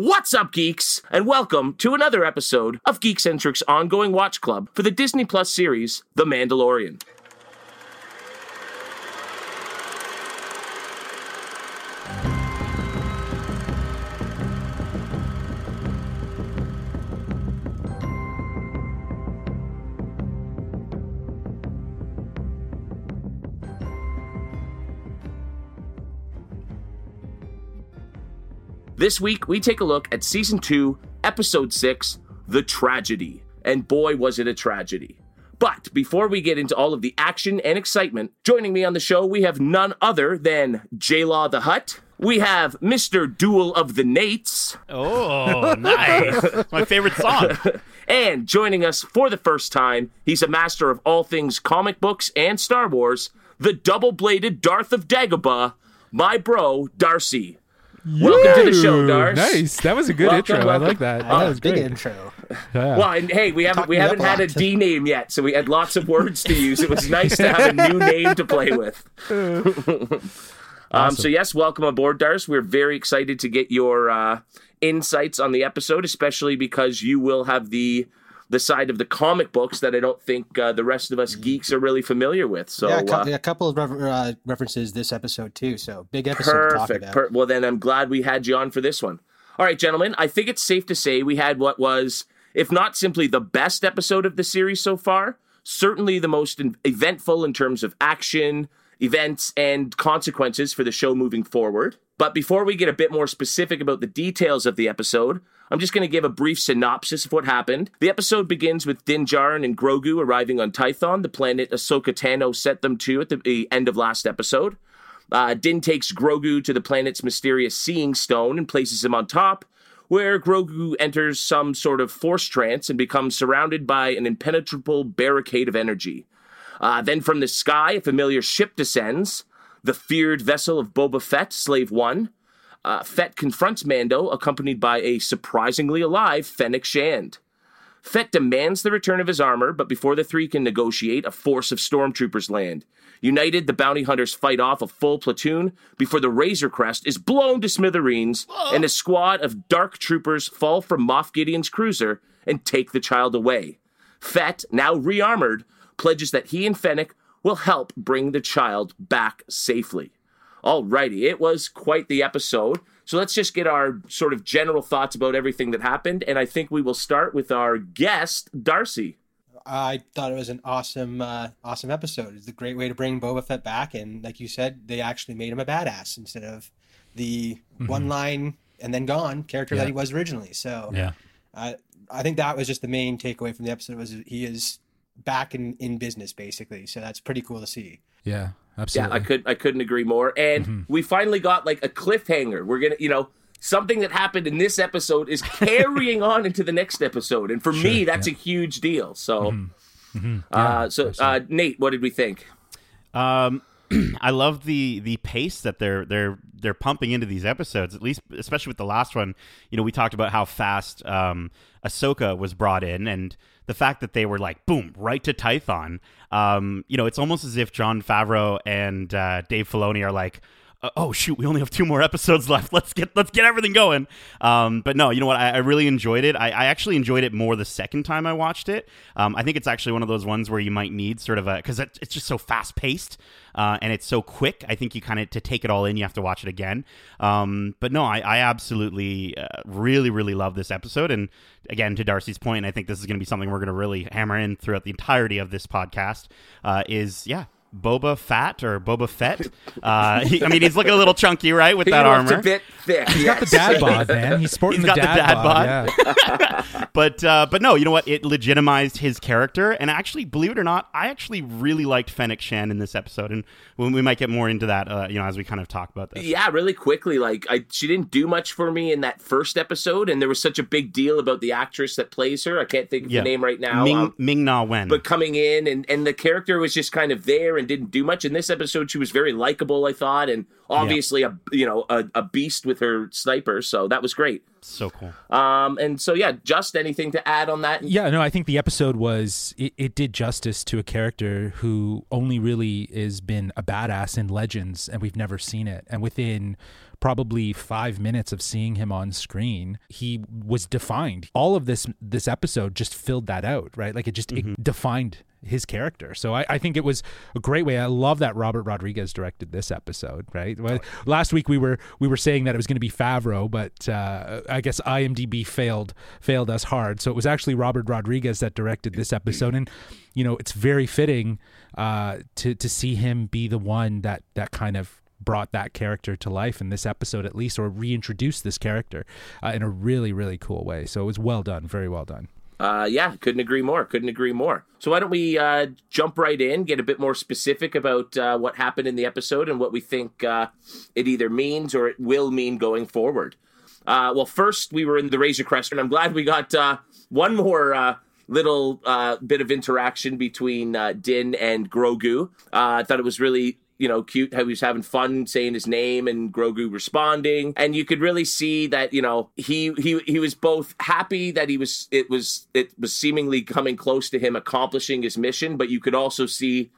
What's up, geeks? And welcome to another episode of Geekcentric's ongoing watch club for the Disney Plus series, The Mandalorian. This week, we take a look at Season 2, Episode 6, The Tragedy. And boy, was it a tragedy. But before we get into all of the action and excitement, joining me on the show, we have none other than J Law the Hut. We have Mr. Duel of the Nates. Oh, nice. My favorite song. And joining us for the first time, he's a master of all things comic books and Star Wars, the double bladed Darth of Dagobah, my bro, Darcy. Welcome to the show, Darce. Nice. That was a good Welcome, intro. welcome. I like that. That that was big great. intro. Yeah. Well, and hey, we haven't Talk we haven't had a lot. D name yet, so we had lots of words to use. It was nice to have a new name to play with. Um, so yes, welcome aboard, Darce. We're very excited to get your uh, insights on the episode, especially because you will have the the side of the comic books that I don't think uh, the rest of us geeks are really familiar with. So yeah, a, cou- uh, a couple of uh, references this episode too. So big episode to talk Perfect. about. Per- well, then I'm glad we had you on for this one. All right, gentlemen, I think it's safe to say we had what was, if not simply the best episode of the series so far, certainly the most in- eventful in terms of action, events, and consequences for the show moving forward. But before we get a bit more specific about the details of the episode, I'm just going to give a brief synopsis of what happened. The episode begins with Din Djarin and Grogu arriving on Tython, the planet Ahsoka Tano set them to at the end of last episode. Uh, Din takes Grogu to the planet's mysterious Seeing Stone and places him on top, where Grogu enters some sort of force trance and becomes surrounded by an impenetrable barricade of energy. Uh, then from the sky, a familiar ship descends, the feared vessel of Boba Fett, Slave One. Uh, Fett confronts Mando, accompanied by a surprisingly alive Fennec Shand. Fett demands the return of his armor, but before the three can negotiate, a force of stormtroopers land. United, the bounty hunters fight off a full platoon before the Razor Crest is blown to smithereens, and a squad of dark troopers fall from Moff Gideon's cruiser and take the child away. Fett, now rearmored, pledges that he and Fennec will help bring the child back safely. Alrighty, it was quite the episode. So let's just get our sort of general thoughts about everything that happened, and I think we will start with our guest, Darcy. I thought it was an awesome, uh, awesome episode. It's a great way to bring Boba Fett back, and like you said, they actually made him a badass instead of the one line and then gone character that he was originally. So Yeah. I I think that was just the main takeaway from the episode was he is back in in business basically. So that's pretty cool to see. Yeah. absolutely. Yeah, I could I couldn't agree more. And we finally got like a cliffhanger. We're gonna, you know, something that happened in this episode is carrying on into the next episode, and for me, that's yeah. a huge deal. So, Yeah, uh, so uh, Nate, what did we think? Um, I love the the pace that they're they're they're pumping into these episodes. At least, especially with the last one. You know, we talked about how fast um, Ahsoka was brought in, and the fact that they were like, boom, right to Tython. Um, you know, it's almost as if Jon Favreau and uh, Dave Filoni are like. Uh, Oh shoot! We only have two more episodes left. Let's get let's get everything going. Um, but no, you know what? I, I really enjoyed it. I, I actually enjoyed it more the second time I watched it. Um, I think it's actually one of those ones where you might need sort of a because it, it's just so fast paced uh, and it's so quick. I think you kind of to take it all in, you have to watch it again. Um, but no, I, I absolutely uh, really really love this episode. And again, to Darcy's point, I think this is going to be something we're going to really hammer in throughout the entirety of this podcast. Uh, is yeah. Boba Fat or Boba Fett. Uh, he, I mean, he's looking a little chunky, right, with that He looks armor. a bit thick. He's got the dad bod, man. He's sporting He's the, got the dad dad bod. bod. Yeah. but uh, but no, you know what? It legitimized his character, and actually, believe it or not, I actually really liked Fennec Shand in this episode, and we, we might get more into that, uh, you know, as we kind of talk about this. Yeah, really quickly. Like, I she didn't do much for me in that first episode, and there was such a big deal about the actress that plays her. I can't think of Yeah. the name right now. Ming um, Ming Na Wen. but coming in and and the character was just kind of there and didn't do much in this episode she was very likable i thought and obviously a you know a, a beast with her sniper so that was great so cool. um and so yeah just anything to add on that Yeah, no, I think the episode was it, it did justice to a character who only really has been a badass in Legends, and we've never seen it. And within probably five minutes of seeing him on screen, he was defined. All of this this episode just filled that out, right? Like it just it defined his character. So I, I think it was a great way. I love that Robert Rodriguez directed this episode. Right. Well, last week we were we were saying that it was going to be Favreau, but uh, I guess IMDb failed failed us hard. So it was actually Robert Rodriguez that directed this episode, and you know it's very fitting uh, to to see him be the one that that kind of brought that character to life in this episode at least or reintroduced this character uh, in a really really cool way so it was well done very well done Uh, yeah, couldn't agree more. Couldn't agree more. So why don't we uh, jump right in, get a bit more specific about uh, what happened in the episode and what we think uh, it either means or it will mean going forward. Uh, well, first we were in the Razor Crest, and I'm glad we got uh, one more little bit of interaction between Din and Grogu. I thought it was really you know, cute how he was having fun saying his name and Grogu responding. And you could really see that, you know, he he he was both happy that he was it was it was seemingly coming close to him accomplishing his mission, but you could also see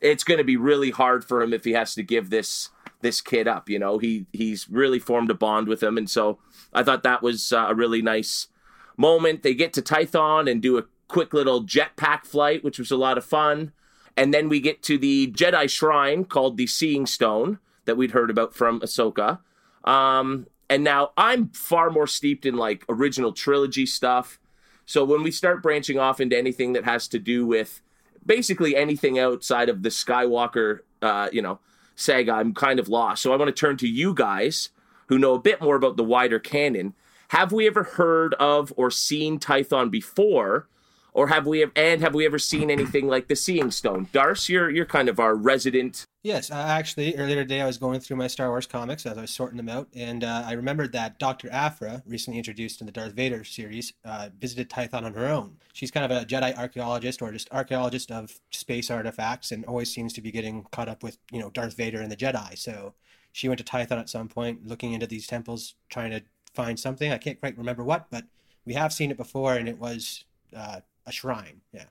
it's going to be really hard for him if he has to give this this kid up, you know. He he's really formed a bond with him and so I thought that was uh, a really nice moment. They get to Tython and do a quick little jetpack flight, which was a lot of fun. And then we get to the Jedi shrine called the Seeing Stone that we'd heard about from Ahsoka. Um, and now I'm far more steeped in like original trilogy stuff. So when we start branching off into anything that has to do with basically anything outside of the Skywalker, uh, you know, saga, I'm kind of lost. So I want to turn to you guys who know a bit more about the wider canon. Have we ever heard of or seen Tython before? Or have we and have we ever seen anything like the Seeing Stone? Darce, you're you're kind of our resident. Yes, uh, actually, earlier today I was going through my Star Wars comics as I was sorting them out, and uh, I remembered that Dr. Aphra, recently introduced in the Darth Vader series, uh, visited Tython on her own. She's kind of a Jedi archaeologist or just archaeologist of space artifacts, and always seems to be getting caught up with you know Darth Vader and the Jedi. So she went to Tython at some point, looking into these temples, trying to find something. I can't quite remember what, but we have seen it before, and it was uh, a shrine. Yeah.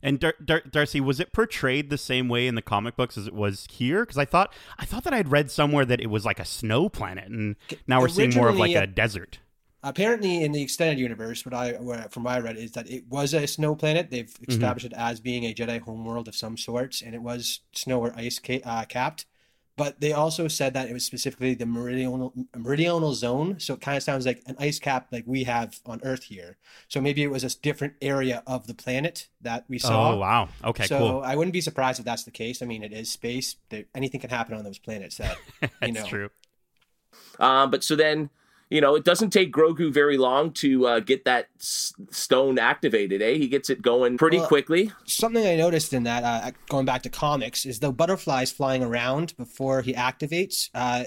And Dar- Dar- Darcy, was it portrayed the same way in the comic books as it was here? Because I thought I thought that I'd read somewhere that it was like a snow planet, and now we're seeing more of like a desert. Apparently, in the extended universe, what I what, from what I read is that it was a snow planet. They've established it as being a Jedi homeworld of some sorts, and it was snow or ice ca- uh, capped. But they also said that it was specifically the meridional meridional zone, so it kind of sounds like an ice cap like we have on Earth here. So maybe it was a different area of the planet that we saw. Oh wow! Okay, so cool. I wouldn't be surprised if that's the case. I mean, it is space. There, anything can happen on those planets. That you That's know. true. Um, but so then, you know, it doesn't take Grogu very long to uh, get that s- stone activated. Eh, he gets it going pretty Well, quickly. Something I noticed in that, uh, going back to comics, is the butterflies flying around before he activates. Uh,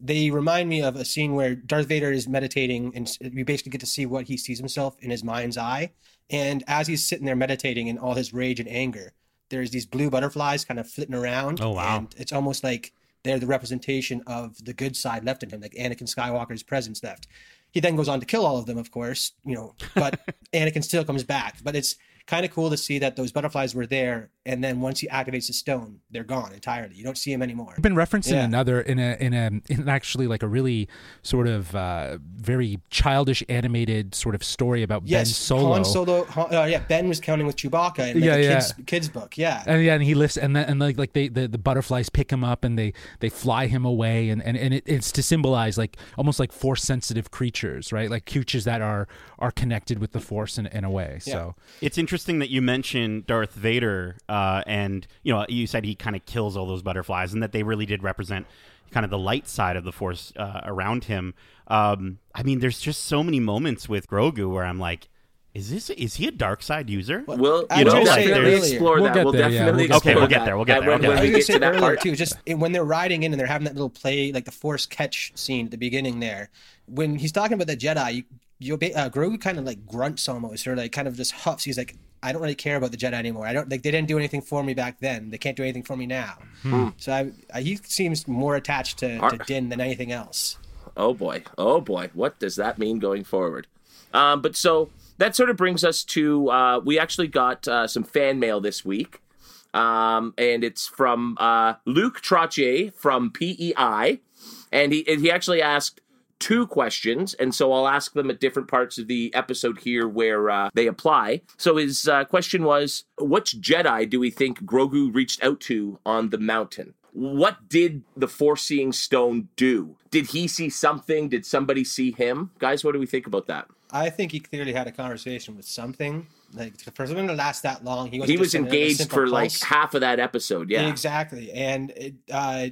they remind me of a scene where Darth Vader is meditating, and s- we basically get to see what he sees himself in his mind's eye. And as he's sitting there meditating in all his rage and anger, there's these blue butterflies kind of flitting around. Oh, wow. And it's almost like they're the representation of the good side left in him, like Anakin Skywalker's presence left. He then goes on to kill all of them, of course, you know, but Anakin still comes back. But it's kind of cool to see that those butterflies were there, and then once he activates the stone, they're gone entirely. You don't see him anymore. I've been referencing Yeah. another in a in a in actually like a really sort of uh, very childish animated sort of story about Ben Solo. Han Solo. Han, uh, yeah, Ben was counting with Chewbacca in like Yeah, a yeah. kids kids book. Yeah, and yeah, and he lifts, and then and like like they the, the butterflies pick him up and they they fly him away, and and, and it, it's to symbolize like almost like force sensitive creatures, right? Like creatures that are are connected with the force in, in a way. So It's interesting that you mentioned Darth Vader, uh, and you know, you said he kind of kills all those butterflies, and that they really did represent kind of the light side of the Force uh, around him. Um, I mean, there's just so many moments with Grogu where I'm like, is this is he a dark side user? We'll you know gonna definitely earlier- explore We'll that. get We'll there, yeah, definitely we'll explore. Okay, we'll get there, we'll get there, when- okay. when I we was get to that part. too. Just when they're riding in and they're having that little play, like the force catch scene at the beginning there. When he's talking about the Jedi, you, you uh, Grogu kind of like grunts almost, or like kind of just huffs. He's like, "I don't really care about the Jedi anymore. I don't like they didn't do anything for me back then. They can't do anything for me now." So I, I, he seems more attached to, to Din than anything else. Oh boy. Oh boy. What does that mean going forward? Um, but so that sort of brings us to uh, we actually got uh, some fan mail this week. um, and it's from uh, Luke Trottier from PEI, and he he actually asked two questions, and so I'll ask them at different parts of the episode here where uh, they apply. So his uh, question was, "Which Jedi do we think Grogu reached out to on the mountain?" What did the foreseeing stone do? Did he see something? Did somebody see him? Guys, what do we think about that? I think he clearly had a conversation with something. Like for something to last that long, he was he was engaged for like half of that episode. Yeah, exactly. And it, uh,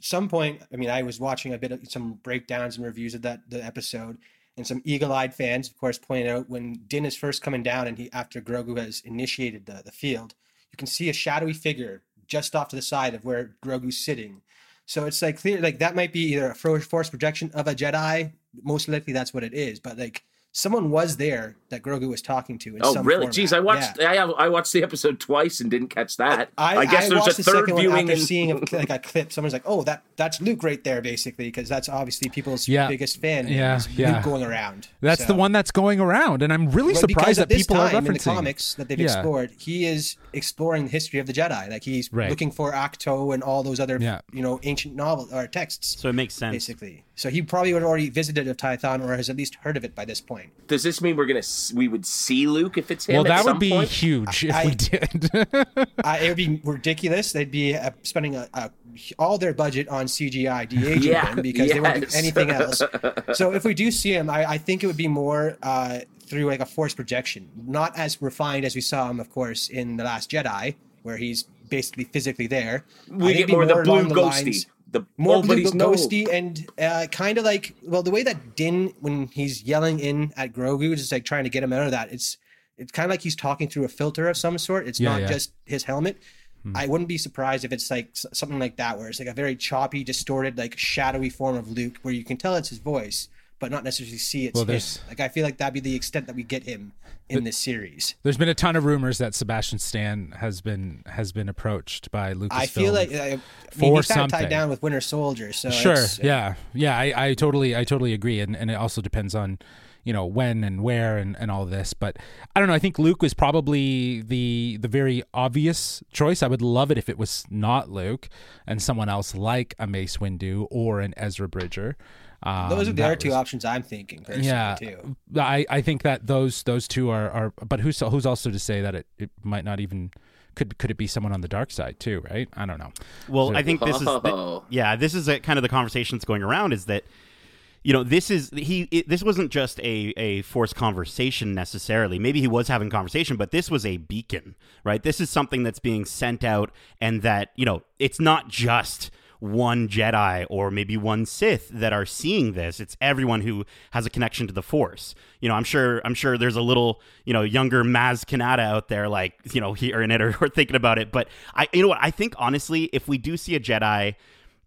some point, I mean, I was watching a bit of some breakdowns and reviews of that the episode, and some eagle-eyed fans, of course, pointed out when Din is first coming down, and he after Grogu has initiated the the field, you can see a shadowy figure just off to the side of where Grogu's sitting. So it's like clear, like that might be either a force projection of a Jedi. Most likely, that's what it is. But like someone was there that Grogu was talking to. In oh, some really? Format. Jeez, I watched. Yeah. I, I watched the episode twice and didn't catch that. I, I guess I there's a the third viewing. after in- seeing a, like a clip. Someone's like, "Oh, that that's Luke right there," basically, because that's obviously people's Yeah. biggest fan. Yeah, is yeah. Luke going around. That's So- the one that's going around, and I'm really Well, because surprised at that this people are referencing in the comics that they've Yeah. explored. He is exploring the history of the Jedi. Like he's Right. looking for Ahch-To and all those other, Yeah. you know, ancient novels or texts. So it makes sense. basically. So he probably would have already visited a Tython or has at least heard of it by this point. Does this mean we're gonna we would see Luke if it's him? Well, at that some would be point? huge if I- we did. uh, it would be ridiculous. They'd be uh, spending a, a, all their budget on CGI de-aging Yeah, him because they won't do anything else. so if we do see him, I, I think it would be more uh, through like a force projection, not as refined as we saw him, of course, in the Last Jedi, where he's basically physically there. We get it'd more the blue along ghosty. lines- the more blue ghosty and uh, kind of like well the way that Din when he's yelling in at Grogu is like trying to get him out of that it's it's kind of like he's talking through a filter of some sort. It's Yeah, not yeah. just his helmet. I wouldn't be surprised if it's like something like that where it's like a very choppy distorted like shadowy form of Luke where you can tell it's his voice but not necessarily see it's Well, him like I feel like that'd be the extent that we get him in this series There's been a ton of rumors that Sebastian Stan has been has been approached by Lucasfilm. I feel like uh, I mean, for he's kind of something. tied down with Winter Soldier so sure, it's- yeah, yeah. I, I totally I totally agree, and and it also depends on you know when and where and, and all this. But I don't know. I think Luke was probably the the very obvious choice. I would love it if it was not Luke and someone else like a Mace Windu or an Ezra Bridger. Um, those are the that other two options I'm thinking personally yeah, too. I, I think that those those two are, are but who's who's also to say that it, it might not even could could it be someone on the dark side too right I don't know Well, I think this is the, Oh. yeah, this is a, kind of the conversation that's going around is that you know this is he it, this wasn't just a a forced conversation necessarily. Maybe he was having conversation, but this was a beacon, right? This is something that's being sent out, and that you know it's not just one Jedi or maybe one Sith that are seeing this. It's everyone who has a connection to the Force. You know, I'm sure I'm sure there's a little, you know, younger Maz Kanata out there like, you know, hearing it or, or thinking about it. But I you know what, I think honestly, if we do see a Jedi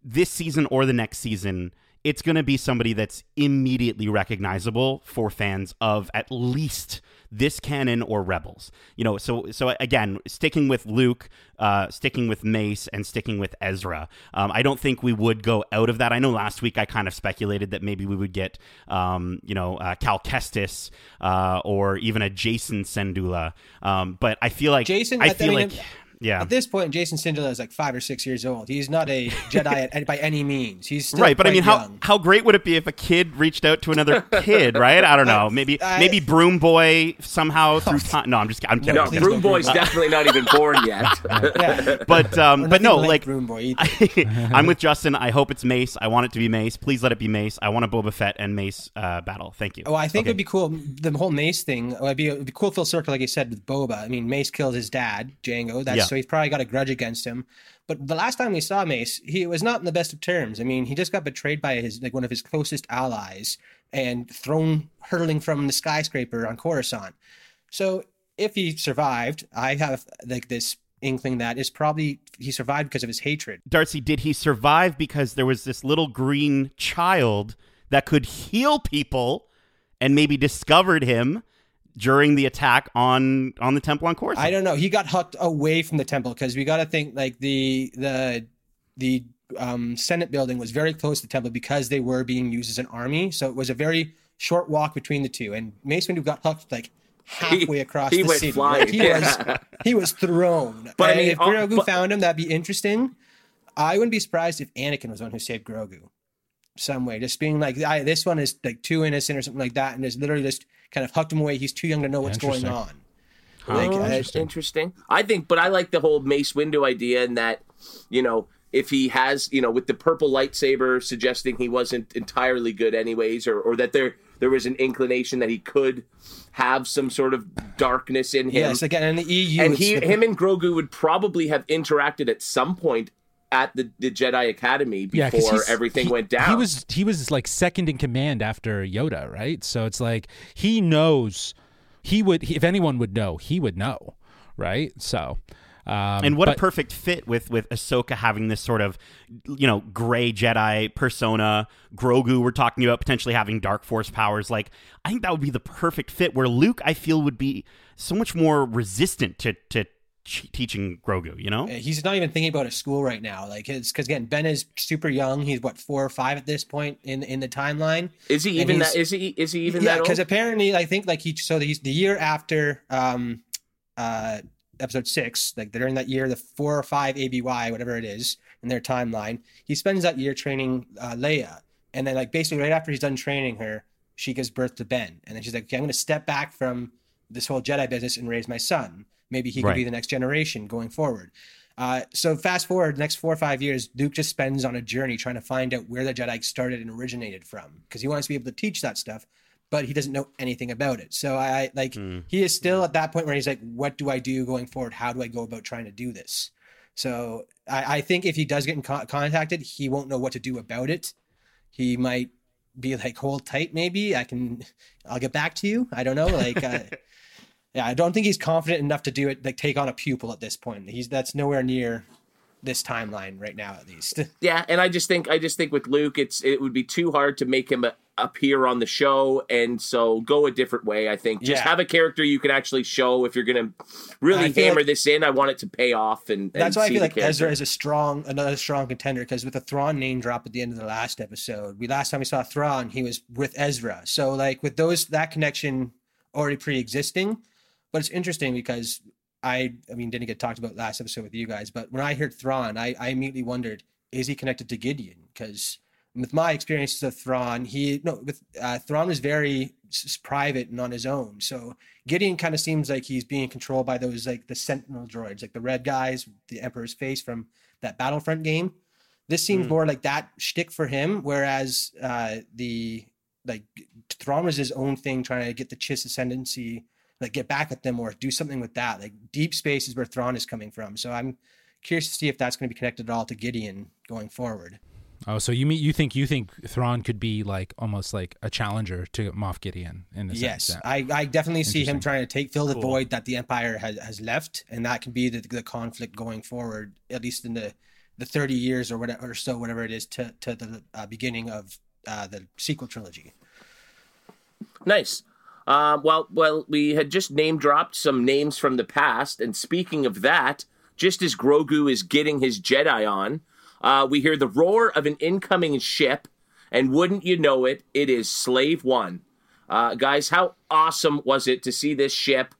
this season or the next season, it's going to be somebody that's immediately recognizable for fans of at least this canon or Rebels. You know, so so again, sticking with Luke, uh, sticking with Mace, and sticking with Ezra. Um, I don't think we would go out of that. I know last week I kind of speculated that maybe we would get, um, you know, uh, Cal Kestis uh, or even a Jacen Syndulla. Um, but I feel like Jacen, I feel I mean, like. Yeah. At this point, Jacen Syndulla is like five or six years old. He's not a Jedi at, by any means. He's still right, but I mean, how young. how great would it be if a kid reached out to another kid? Right? I don't know. Maybe I- maybe Broom Boy somehow through time. No, I'm just I'm kidding. No, please Broom don't Boy's do definitely not even born yet. Yeah. But um, but no, like like Broom Boy either. I'm with Justin. I hope it's Mace. I want it to be Mace. Please let it be Mace. I want a Boba Fett and Mace uh, battle. Thank you. Oh, I think Okay. it'd be cool. The whole Mace thing would be, it'd be cool full circle, like you said, with Boba. I mean, Mace killed his dad, Django. That's Yeah. So he's probably got a grudge against him. But the last time we saw Mace, he was not in the best of terms. I mean, he just got betrayed by his like one of his closest allies and thrown hurtling from the skyscraper on Coruscant. So if he survived, I have like this inkling that is probably he survived because of his hatred. Darcy, did he survive because there was this little green child that could heal people and maybe discovered him during the attack on on the temple on Coruscant? I don't know. He got hucked away from the temple because we got to think like the the the um, Senate building was very close to the temple because they were being used as an army. So it was a very short walk between the two. And Mace Windu got hucked like halfway across he the went city. flying. Like, he Yeah. was he was thrown. But I mean, if uh, Grogu but- found him, that'd be interesting. I wouldn't be surprised if Anakin was the one who saved Grogu, some way. Just being like, I, this one is like too innocent or something like that, and just literally just kind of hucked him away. He's too young to know what's going on. Like, Like, uh, interesting. interesting. I think, but I like the whole Mace Windu idea and that, you know, if he has, you know, with the purple lightsaber suggesting he wasn't entirely good anyways, or, or that there there was an inclination that he could have some sort of darkness in him. Yes, again in the EU, and he, the- him and Grogu would probably have interacted at some point at the, the Jedi Academy before he's- everything he- went down. He was he was like second in command after Yoda, right? So it's like he knows he would if anyone would know, he would know, right? So um, And what but- a perfect fit with with Ahsoka having this sort of, you know, gray Jedi persona. Grogu, we're talking about potentially having Dark Force powers. Like, I think that would be the perfect fit. Where Luke, I feel, would be so much more resistant to to ch- teaching Grogu. You know, he's not even thinking about a school right now. Like his because again, Ben is super young. He's what four or five at this point in in the timeline. is he even that? Is he is he even yeah, that because apparently I think like he so he's the year after um uh episode six, like during that year, the four or five ABY, whatever it is in their timeline, he spends that year training uh, Leia, and then like basically right after he's done training her, she gives birth to Ben, and then she's like, okay, I'm going to step back from this whole Jedi business and raise my son. Maybe he could Right. be the next generation going forward. Uh, so fast forward next four or five years, Luke just spends on a journey trying to find out where the Jedi started and originated from because he wants to be able to teach that stuff, but he doesn't know anything about it. So I like he is still at that point where he's like, what do I do going forward? How do I go about trying to do this? So I, I think if he does get in con- contacted, he won't know what to do about it. He might be like, hold tight, maybe I can, I'll get back to you. I don't know. Like, uh, yeah, I don't think he's confident enough to do it, like take on a pupil at this point. He's that's nowhere near this timeline right now, at least. Yeah, and I just think I just think with Luke, it's it would be too hard to make him a, appear on the show, and so go a different way. I think just Yeah. have a character you can actually show if you're going to really hammer like- this in. I want it to pay off, and, and That's why I feel like character. Ezra is a strong, another strong contender because with the Thrawn name drop at the end of the last episode, we last time we saw Thrawn, he was with Ezra. So like with those that connection already pre-existing, but it's interesting because I, I mean, didn't get talked about last episode with you guys, but when I heard Thrawn, I, I immediately wondered, is he connected to Gideon? Because with my experiences of Thrawn, he no, with uh, Thrawn was very s- private and on his own. So Gideon kind of seems like he's being controlled by those like the Sentinel droids, like the red guys, the Emperor's face from that Battlefront game. This seems more like that shtick for him, whereas uh, the like Thrawn was his own thing, trying to get the Chiss ascendancy, like get back at them or do something with that. Like deep space is where Thrawn is coming from. So I'm curious to see if that's going to be connected at all to Gideon going forward. Oh, so you mean you think you think Thrawn could be like almost like a challenger to Moff Gideon in the Yes, sense? that- I, I definitely see him trying to take fill the void that the Empire has, has left, and that can be the, the conflict going forward, at least in the the thirty years or whatever or so, whatever it is, to to the uh, beginning of uh, the sequel trilogy. Nice. Um, well, well, we had just name dropped some names from the past, and speaking of that, just as Grogu is getting his Jedi on, uh, we hear the roar of an incoming ship, and wouldn't you know it, it is Slave One. Uh, guys, how awesome was it to see this ship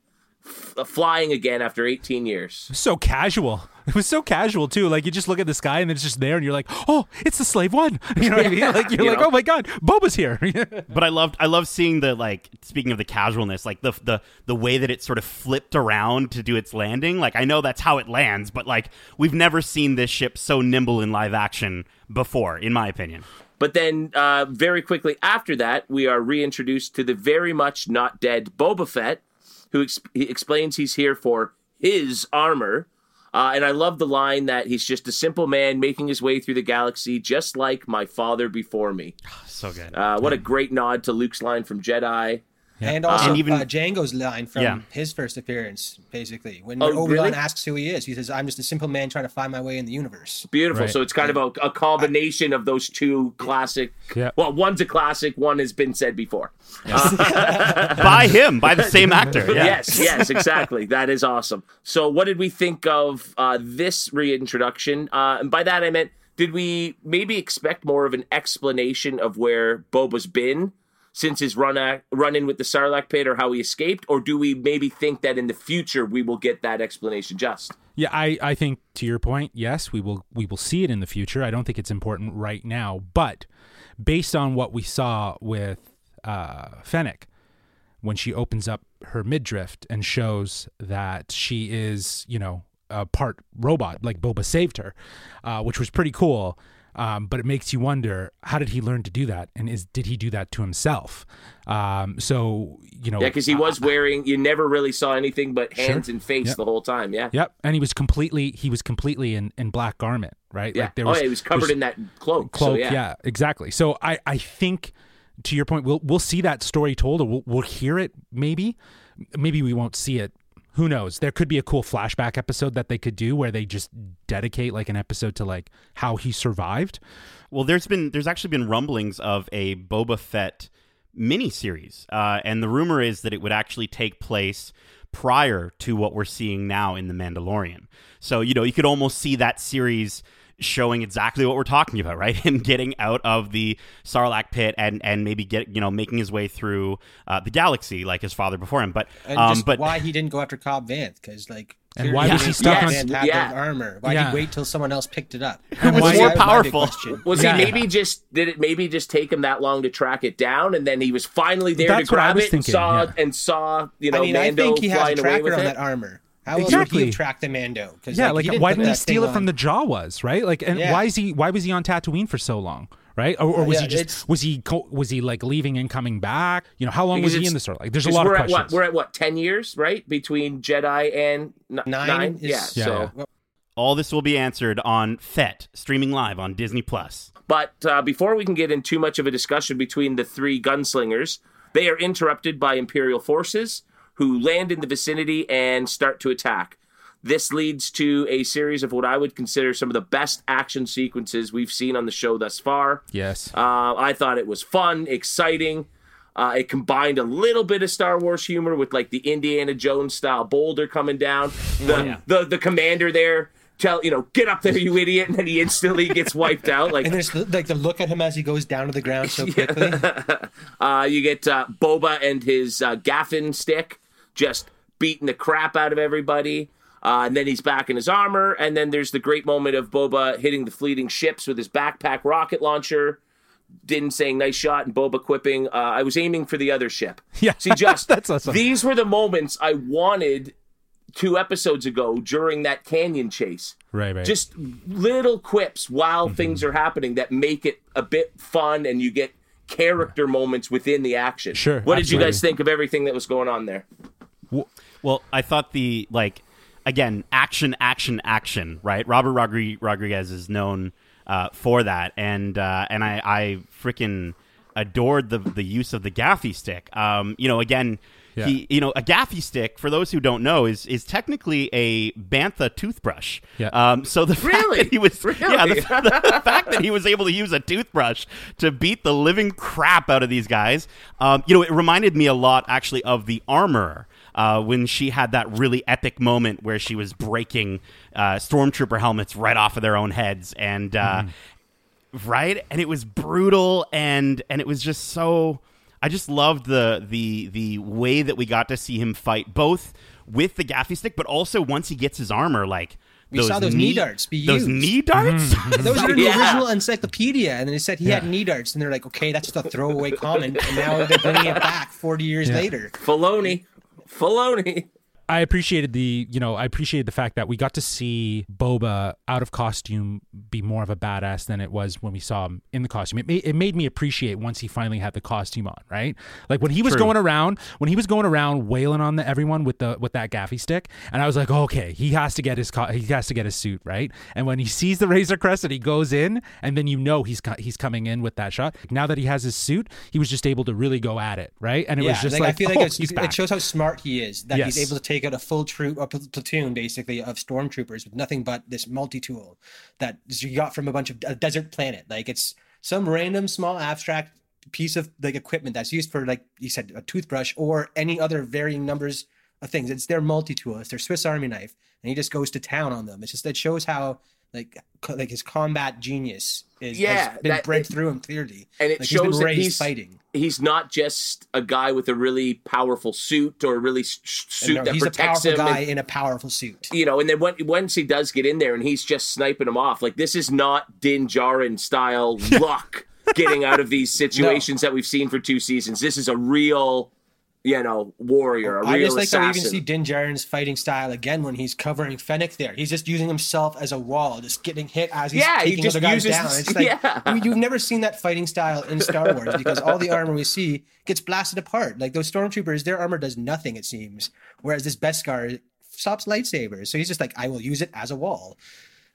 f- flying again after 18 years? so casual. It was so casual too. Like you just look at the sky and it's just there, and you're like, "Oh, it's the Slave One." You know what I mean? Like you're You like, know. "Oh my god, Boba's here." but I loved I love seeing the like speaking of the casualness, like the the the way that it sort of flipped around to do its landing. Like I know that's how it lands, but like we've never seen this ship so nimble in live action before, in my opinion. But then, uh, very quickly after that, we are reintroduced to the very much not dead Boba Fett, who ex- he explains he's here for his armor. Uh, and I love the line that he's just a simple man making his way through the galaxy, just like my father before me. So good. Uh, what a great nod to Luke's line from Jedi. And also And even- uh, Django's line from Yeah. his first appearance, basically. When Oh, Obi Wan really? asks who he is, he says, I'm just a simple man trying to find my way in the universe." Beautiful. Right. So it's kind of a, a combination of those two classic. Yeah. Well, one's a classic, one has been said before. by him, by the same actor. Yeah. Yes, yes, exactly. that is awesome. So, what did we think of uh, this reintroduction? Uh, and by that, I meant, did we maybe expect more of an explanation of where Boba's been? Since his run at, run in with the Sarlacc pit or how he escaped, or do we maybe think that in the future we will get that explanation? Just Yeah, I, I think to your point, yes, we will we will see it in the future. I don't think it's important right now, but based on what we saw with uh, Fennec, when she opens up her midriff and shows that she is, you know, a part robot, like Boba saved her, uh, which was pretty cool. Um, but it makes you wonder how did he learn to do that, and is did he do that to himself? Um, so you know, yeah, because he was wearing. You never really saw anything but hands Sure. and face Yep. the whole time. Yeah, Yep, and he was completely he was completely in in black garment, right? yeah. Like there oh, was, yeah, he was covered in that cloak. cloak. so, yeah. yeah. exactly. So I I think to your point, we'll we'll see that story told, or we'll we'll hear it. Maybe, maybe we won't see it. Who knows? There could be a cool flashback episode that they could do where they just dedicate like an episode to like how he survived. Well, there's been there's actually been rumblings of a Boba Fett miniseries, uh, and the rumor is that it would actually take place prior to what we're seeing now in the Mandalorian. So you know you could almost see that series showing exactly what we're talking about, right? Him getting out of the Sarlacc pit and and maybe get you know making his way through uh, the galaxy like his father before him. But And um, just but why he didn't go after Cobb Vanth because like And why clearly was he Cobb stuck on- Vanth had Yeah. the armor? Why Yeah. did he wait till someone else picked it up? And was why- more That my big powerful? Was Yeah. he maybe just did it maybe just take him that long to track it down, and then he was finally there That's to grab was it and thinking, saw yeah. and saw you know I mean, I think he has a tracker on it. that armor. How else would Exactly. he have tracked the Mando? 'Cause, Yeah, like, like, he didn't why didn't he steal thing it from on. the Jawas, right? Like, and Yeah. why is he why was he on Tatooine for so long? Right, or, or was Yeah, he just was he co- was he like leaving and coming back? You know, how long was he in the it's- store? Like, there's a Because lot we're of at what we're at what ten years right between Jedi and n- Nine nine. is- yeah, Yeah, so. yeah. all this will be answered on FET, streaming live on Disney Plus. But uh, before we can get in too much of a discussion between the three gunslingers, they are interrupted by Imperial forces who land in the vicinity and start to attack. This leads to a series of what I would consider some of the best action sequences we've seen on the show thus far. yes, Uh, I thought it was fun, exciting. Uh, it combined a little bit of Star Wars humor with like the Indiana Jones style boulder coming down. The the, the commander there tell you know get up there you idiot, and then he instantly gets wiped out. Like And there's the- like the look at him as he goes down to the ground so quickly. Uh, you get uh, Boba and his uh, gaffin stick just beating the crap out of everybody. Uh, and then he's back in his armor. And then there's the great moment of Boba hitting the fleeting ships with his backpack rocket launcher. Din saying nice shot and Boba quipping, uh, I was aiming for the other ship. Yeah, See, just that's awesome. these were the moments I wanted two episodes ago during that canyon chase right, right. just little quips while Mm-hmm. things are happening that make it a bit fun and you get character moments within the action. Sure, What did you guys think of everything that was going on there? Well, I thought the like again action, action, action. Right, Robert Rodri- Rodriguez is known uh, for that, and uh, and I I freaking adored the the use of the gaffi stick. Um, you know, again. Yeah. He, you know, a gaffi stick. For those who don't know, is is technically a bantha toothbrush. Yeah. Um. So the Really? fact that he was, Really? yeah, the, the fact that he was able to use a toothbrush to beat the living crap out of these guys, um, you know, it reminded me a lot actually of the armorer uh, when she had that really epic moment where she was breaking uh, stormtrooper helmets right off of their own heads, and uh, right, and it was brutal, and and it was just so. I just loved the the the way that we got to see him fight both with the gaffi stick, but also once he gets his armor, like We saw those knee darts be those used. knee darts. Those are in the Yeah. original encyclopedia, and then it said he had knee darts, and they're like, okay, that's just a throwaway comment, and now they're bringing it back 40 years Yeah. later. Filoni. Filoni. I appreciated the, you know, I appreciated the fact that we got to see Boba out of costume be more of a badass than it was when we saw him in the costume. It made, it made me appreciate once he finally had the costume on, right? Like when he was True. going around, when he was going around wailing on the, everyone with the with that gaffi stick, and I was like, okay, he has to get his co- he has to get his suit, right? And when he sees the Razor Crest and he goes in, and then you know he's co- he's coming in with that shot. Now that he has his suit, he was just able to really go at it, right? And it yeah, was just like, like, I feel oh, like it's, it shows how smart he is that Yes. he's able to take out a full troop, a platoon basically of stormtroopers with nothing but this multi-tool that you got from a bunch of a desert planet. Like it's some random small abstract piece of like equipment that's used for like you said a toothbrush or any other varying numbers of things. It's their multi-tool. It's their Swiss Army knife, and he just goes to town on them. It's just it shows how like like his combat genius is Yeah, has been that- bred it- through him clearly, and it like, he's shows that raised he's fighting. he's not just a guy with a really powerful suit or a really s- suit No, that he's a protects powerful him. guy and- in a powerful suit. you know, and then when, once he does get in there and he's just sniping him off, like this is not Din Djarin style luck getting out of these situations that we've seen for two seasons. This is a real, you know, warrior, a real I just like that we assassin. even see Din Djarin's fighting style again when he's covering Fennec there. He's just using himself as a wall, just getting hit as he's Yeah, he taking just other guys down. this- It's like yeah. you- you've never seen that fighting style in Star Wars because all the armor we see gets blasted apart. Like those stormtroopers, their armor does nothing, it seems. Whereas this Beskar stops lightsabers. So he's just like, I will use it as a wall.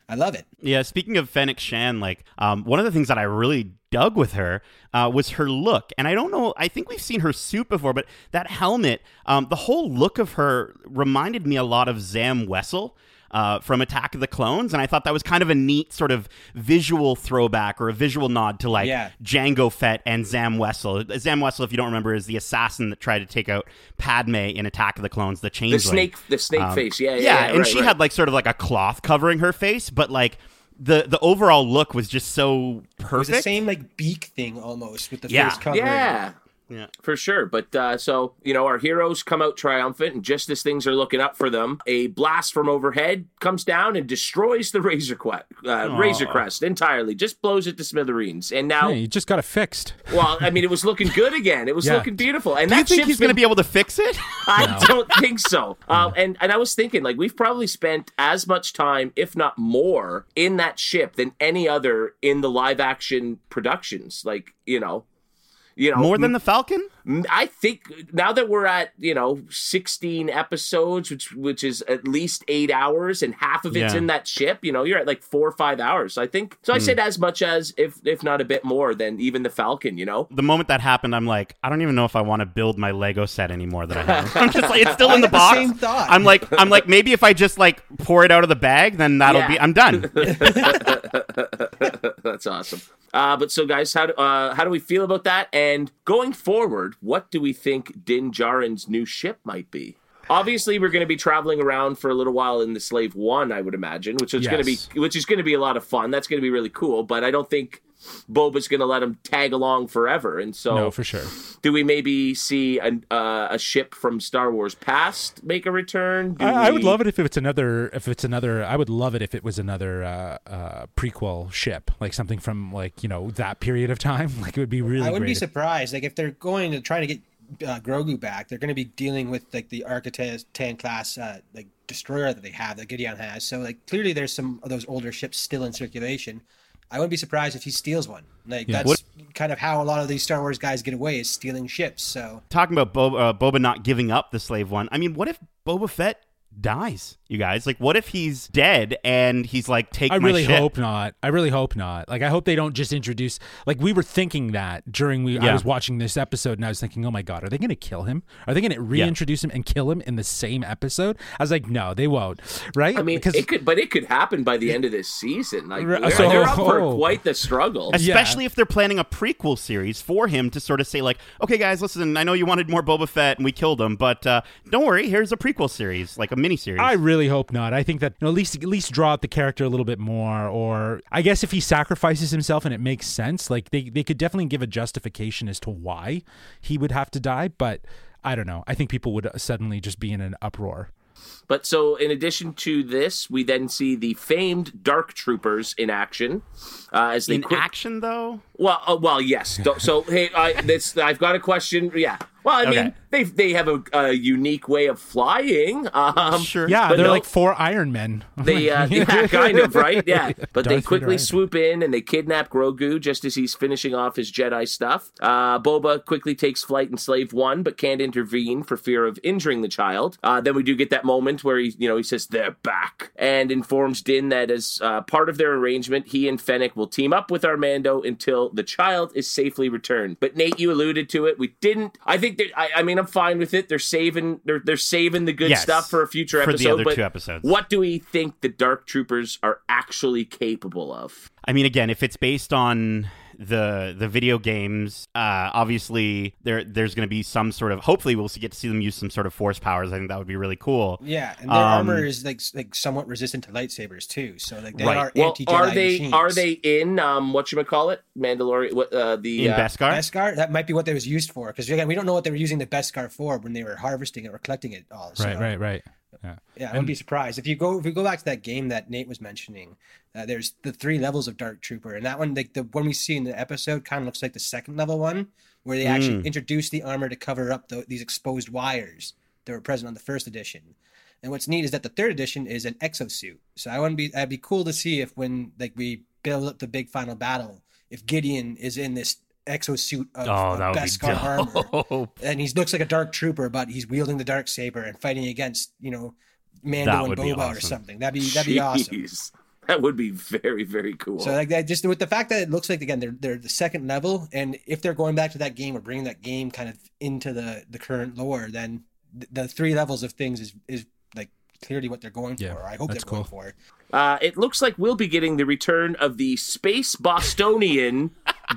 I love it. Yeah, speaking of Fennec Shand, like um, one of the things that I really dug with her uh, was her look, and I don't know. I think we've seen her suit before, but that helmet, um, the whole look of her reminded me a lot of Zam Wesell. Uh, from Attack of the Clones, and I thought that was kind of a neat sort of visual throwback or a visual nod to like Yeah. Django Fett and Zam Wesell. Zam Wesell, if you don't remember, is the assassin that tried to take out Padme in Attack of the Clones, the the snake, the snake Um, face, yeah, yeah, yeah, yeah, and right, she right. had like sort of like a cloth covering her face, but like the the overall look was just so It was perfect. the same like beak thing almost with the Yeah. face covering. yeah. Yeah. For sure. But uh, so, you know, our heroes come out triumphant, and just as things are looking up for them, a blast from overhead comes down and destroys the Razor, que- uh, Razor Crest entirely, just blows it to smithereens. And now, Yeah, you just got it fixed. well, I mean, it was looking good again. It was Yeah. looking beautiful. And Do you think he's going to be able to fix it? I don't think so. Um, and and I was thinking, like, we've probably spent as much time, if not more, in that ship than any other in the live action productions. Like, you know, you know, More than the Falcon? I think now that we're at you know 16 episodes, which which is at least eight hours, and half of it's Yeah. in that ship. You know, you're at like four or five hours. I think so. I hmm. said as much as, if if not a bit more than even the Falcon. You know, The moment that happened, I'm like, I don't even know if I want to build my Lego set anymore that I have. I'm just like, it's still in the had the box. same thought. I'm like, I'm like, maybe if I just like pour it out of the bag, then that'll Yeah. be, I'm done. that's awesome. Uh, but so guys, how do, uh, how do we feel about that? And going forward, what do we think Din Djarin's new ship might be? Obviously, we're going to be traveling around for a little while in the Slave One, I would imagine, which is going to be which is going to be a lot of fun. That's going to be really cool. But I don't think Boba's going to let him tag along forever. And so, No, for sure. do we maybe see a, uh, a ship from Star Wars past make a return? Do I, I would love it if it's another. If it's another, I would love it if it was another uh, uh, prequel ship, like something from like you know that period of time. Like it would be really. I wouldn't be if- surprised. Like if they're going to try to get uh, Grogu back, they're going to be dealing with like the Arquitens class uh, like destroyer that they have that Gideon has. So like clearly there's some of those older ships still in circulation. I wouldn't be surprised if he steals one. Like Yeah. that's kind of how a lot of these Star Wars guys get away is stealing ships. So Talking about Boba, uh, Boba not giving up the Slave One. I mean, what if Boba Fett dies? You guys, like, what if he's dead and he's like, take I my really ship? hope not. I really hope not. Like I hope they don't just introduce. Like we were thinking that during we. I was watching this episode and I was thinking, oh my god, are they going to kill him? Are they going to reintroduce him and kill him in the same episode? I was like, no, they won't. Right? I mean, because it could, but it could happen by the end of this season. Like, Right, they're, so- they're up for oh. quite the struggle. Especially if they're planning a prequel series for him to sort of say, like, okay, guys, listen, I know you wanted more Boba Fett and we killed him, but uh, don't worry, here's a prequel series, like a mini series. I really hope not. I think that you know, at least at least draw out the character a little bit more, or I guess if he sacrifices himself and it makes sense, like they they could definitely give a justification as to why he would have to die. But I don't know. I think people would suddenly just be in an uproar. But so, in addition to this, we then see the famed Dark Troopers in action uh, as they In quick- action, though, Well, uh, well, yes. Don't- So, hey, I, this I've got a question. Yeah. Well, I mean, they they have a, a unique way of flying. Um, sure. Yeah, they're no- like four Iron Men. They, uh, yeah, kind of, right? Yeah. But they Darth Vader quickly Iron. swoop in and they kidnap Grogu just as he's finishing off his Jedi stuff. Uh, Boba quickly takes flight in Slave One, but can't intervene for fear of injuring the child. Uh, then we do get that moment where he, you know, he says, they're back, and informs Din that as uh, part of their arrangement, he and Fennec will team up with Armando until the child is safely returned. But Nate, you alluded to it. We didn't. I think that, I, I mean, I'm fine with it. They're saving, they're, they're saving the good Yes, stuff for a future for the episode. other but two episodes. What do we think the Dark Troopers are actually capable of? I mean, again, if it's based on the the video games, uh, obviously there there's going to be some sort of. Hopefully, we'll get to see them use some sort of force powers. I think that would be really cool. Yeah, and their um, armor is like like somewhat resistant to lightsabers too. So like they right. are well, anti Are they machines. are they in um what you call it Mandalorian? What uh, the in uh, Beskar? Beskar that might be what they was used for because again we don't know what they were using the Beskar for when they were harvesting it or collecting it all. So. Right, right, right. Yeah, yeah, I wouldn't be surprised if you go if you go back to that game that Nate was mentioning. Uh, there's the three levels of Dark Trooper, and that one, like the one we see in the episode, kind of looks like the second level one, where they mm. actually introduce the armor to cover up the, these exposed wires that were present on the first edition. And what's neat is that the third edition is an exosuit. So I wouldn't be. I'd be cool to see if when like we build up the big final battle, if Gideon is in this exosuit of, oh, of Beskar armor, and he looks like a dark trooper, but he's wielding the dark saber and fighting against you know Mando and Boba awesome. or something. That'd be that'd be awesome. That would be very very cool. So like that, just with the fact that it looks like again they're they're the second level, and if they're going back to that game or bringing that game kind of into the the current lore, then the, the three levels of things is is like clearly what they're going yeah, for. I hope they're cool. going for. Uh, it looks like we'll be getting the return of the space Bostonian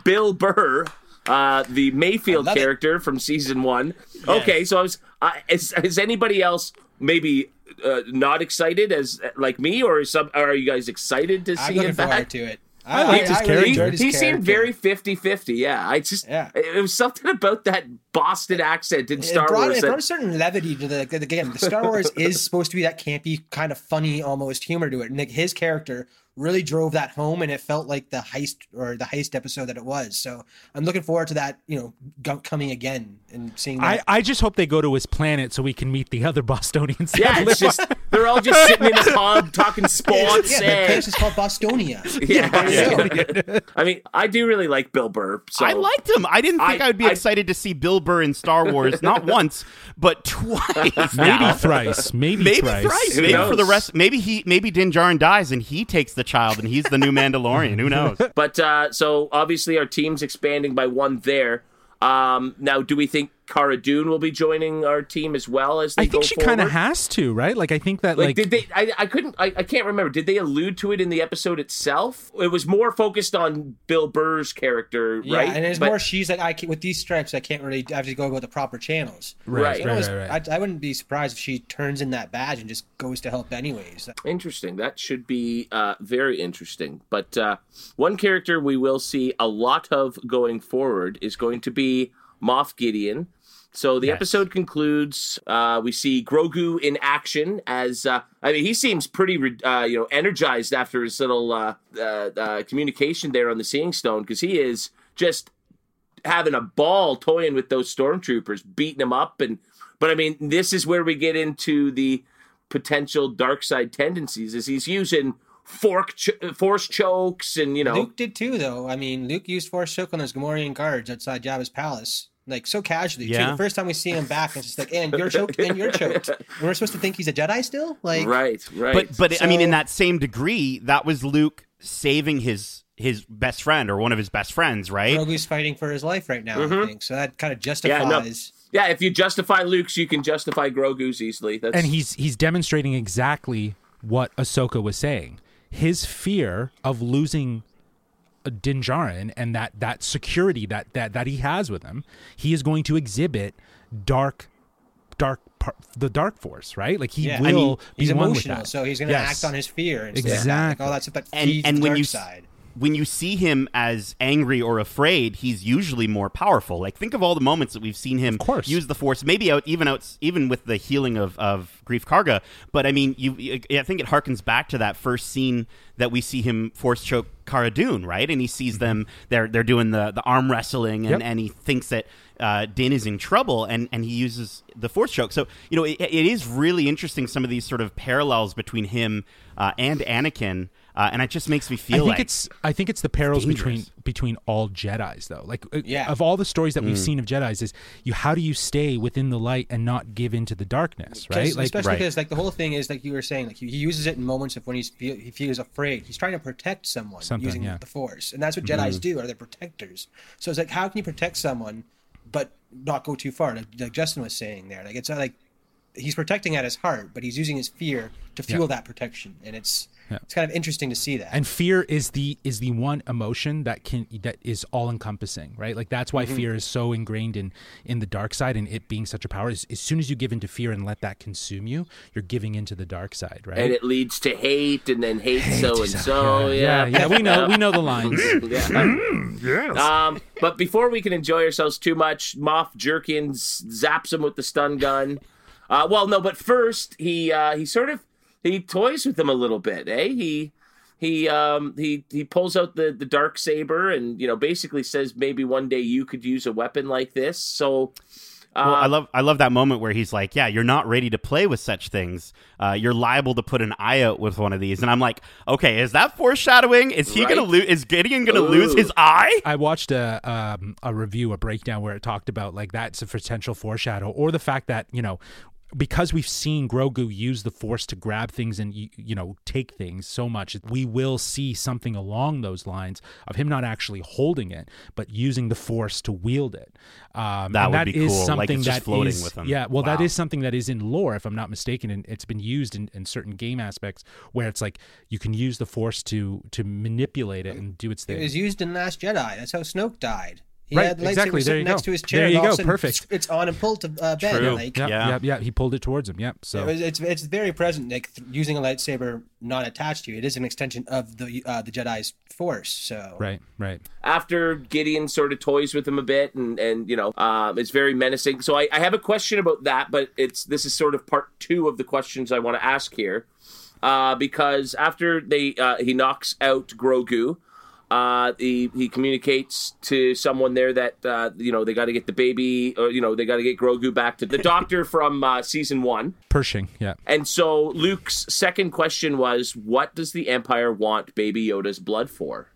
Bill Burr uh, the Mayfield character it. from season one. Yes. Okay, so I was. Uh, is, is anybody else maybe uh, not excited as like me, or is some? Are you guys excited to see him back? to it. I, liked his character. He, he seemed very 50-50, Yeah, I just yeah. It was something about that Boston accent in Star it brought, Wars. It brought a certain levity to the again. The Star Wars is supposed to be that campy, kind of funny, almost humor to it, and his character really drove that home and it felt like the heist or the heist episode that it was. So I'm looking forward to that, you know, coming again and seeing that. I, I just hope they go to his planet so we can meet the other Bostonians. Yeah, it's just they're all just sitting in a pub talking sports. Yeah, and... the place is called Bostonia. Yeah, yeah. I mean, I do really like Bill Burr. So I liked him. I didn't think I, would be I, excited to see Bill Burr in Star Wars, not once, but twice. maybe thrice. Maybe, maybe thrice. thrice. Maybe for the rest. Maybe he. Maybe Din Djarin dies and he takes the child and he's the new Mandalorian. Who knows? But uh, so obviously our team's expanding by one there. Um, now, do we think Cara Dune will be joining our team as well as they I think she kind of has to, right? Like I think that like, like, did they? I, I couldn't. I, I can't remember. Did they allude to it in the episode itself? It was more focused on Bill Burr's character, yeah, right? and it's but, more she's like I can, with these stripes. I can't really have to go about the proper channels. Right, right, right, right, right. I, I, wouldn't be surprised if she turns in that badge and just goes to help anyways. Interesting. That should be uh, very interesting. But uh, one character we will see a lot of going forward is going to be Moff Gideon so the yes. episode concludes. Uh, we see Grogu in action as uh, I mean he seems pretty uh, you know energized after his little uh, uh, uh, communication there on the Seeing Stone because he is just having a ball toying with those stormtroopers, beating them up and. But I mean, this is where we get into the potential dark side tendencies. Is he's using fork ch- force chokes and you know Luke did too though. I mean, Luke used force choke on those Gamorrean guards outside Jabba's palace like so casually. Yeah. Too. The first time we see him back, it's just like, and you're choked, and you're choked. And we're supposed to think he's a Jedi still, like right, right. But but so, I mean, in that same degree, that was Luke saving his his best friend or one of his best friends, right? Grogu's fighting for his life right now. Mm-hmm. I think so. That kind of justifies. Yeah, no. yeah, if you justify Luke's, you can justify Grogu's easily. That's... And he's he's demonstrating exactly what Ahsoka was saying. His fear of losing Din Djarin and that that security that that that he has with him, he is going to exhibit dark, dark the dark force, right? Like he yeah, will he, he's be emotional, so he's going to yes. act on his fear. Oh, exactly. Like all that stuff that and, and when dark you, side when you see him as angry or afraid, he's usually more powerful. Like think of all the moments that we've seen him use the force, maybe out even out even with the healing of of Greef Karga. But I mean, you I think it harkens back to that first scene that we see him force choke Cara Dune, right? And he sees mm-hmm. them they're they're doing the the arm wrestling, and, yep. and he thinks that uh, Din is in trouble, and and he uses the force choke. So you know, it, it is really interesting some of these sort of parallels between him uh, and Anakin. Uh, and it just makes me feel. I think like it's. I think it's the perils between between all Jedi's though. Like, uh, yeah. of all the stories that we've mm. seen of Jedi's, is you how do you stay within the light and not give into the darkness, right? Like, especially right. because like the whole thing is like you were saying, like he, he uses it in moments of when he's feel, he feels afraid. He's trying to protect someone Something, using yeah. the Force, and that's what Jedi's mm. do. Are they protectors? So it's like how can you protect someone, but not go too far? Like, like Justin was saying there, like it's not like he's protecting at his heart, but he's using his fear to fuel yeah. that protection, and it's it's kind of interesting to see that. and fear is the is the one emotion that can that is all encompassing right like that's why fear is so ingrained in in the dark side and it being such a power as, as soon as you give into fear and let that consume you you're giving into the dark side right And it leads to hate, and then hate, so and so. yeah, Yeah, yeah, we know we know the lines. yes. Um, but before we can enjoy ourselves too much, Moff Jerkins zaps him with the stun gun. Uh, well, no, but first he uh, he sort of he toys with him a little bit, eh? He he um he he pulls out the the dark saber and you know basically says maybe one day you could use a weapon like this. So. Well, Uh, I love I love that moment where he's like, "Yeah, you're not ready to play with such things. Uh, you're liable to put an eye out with one of these." And I'm like, "Okay, is that foreshadowing? Is he gonna lose? Is Gideon gonna lose his eye?" I watched a um, a review, a breakdown where it talked about like that's a potential foreshadow, or the fact that you know because we've seen Grogu use the Force to grab things and you, you know take things so much, we will see something along those lines of him not actually holding it, but using the Force to wield it. Um, That and would be is cool, like Something it's just floating is- with him. Yeah, well, that Wow. is something that is in lore, if I'm not mistaken, and it's been used in, in certain game aspects where it's like you can use the Force to to manipulate it and do its thing. It was used in Last Jedi. That's how Snoke died. He Right, had the lightsaber exactly. There sitting you next go. to his chair. There you all of a go. Perfect. It's on and pulled to uh, bed. True. Like, Yep, Yeah. yep, yep. He pulled it towards him. Yep. So It was, it's it's very present. Like th- using a lightsaber not attached to you, it is an extension of the uh, the Jedi's force. So right, right. after Gideon sort of toys with him a bit, and and you know, um, it's very menacing. So I, I have a question about that, but it's this is sort of part two of the questions I want to ask here, uh, because after they uh, he knocks out Grogu. Uh, he he communicates to someone there that uh, you know they got to get the baby, or you know they got to get Grogu back to the doctor from uh, season one. Pershing. Yeah. And so Luke's second question was, "What does the Empire want Baby Yoda's blood for?"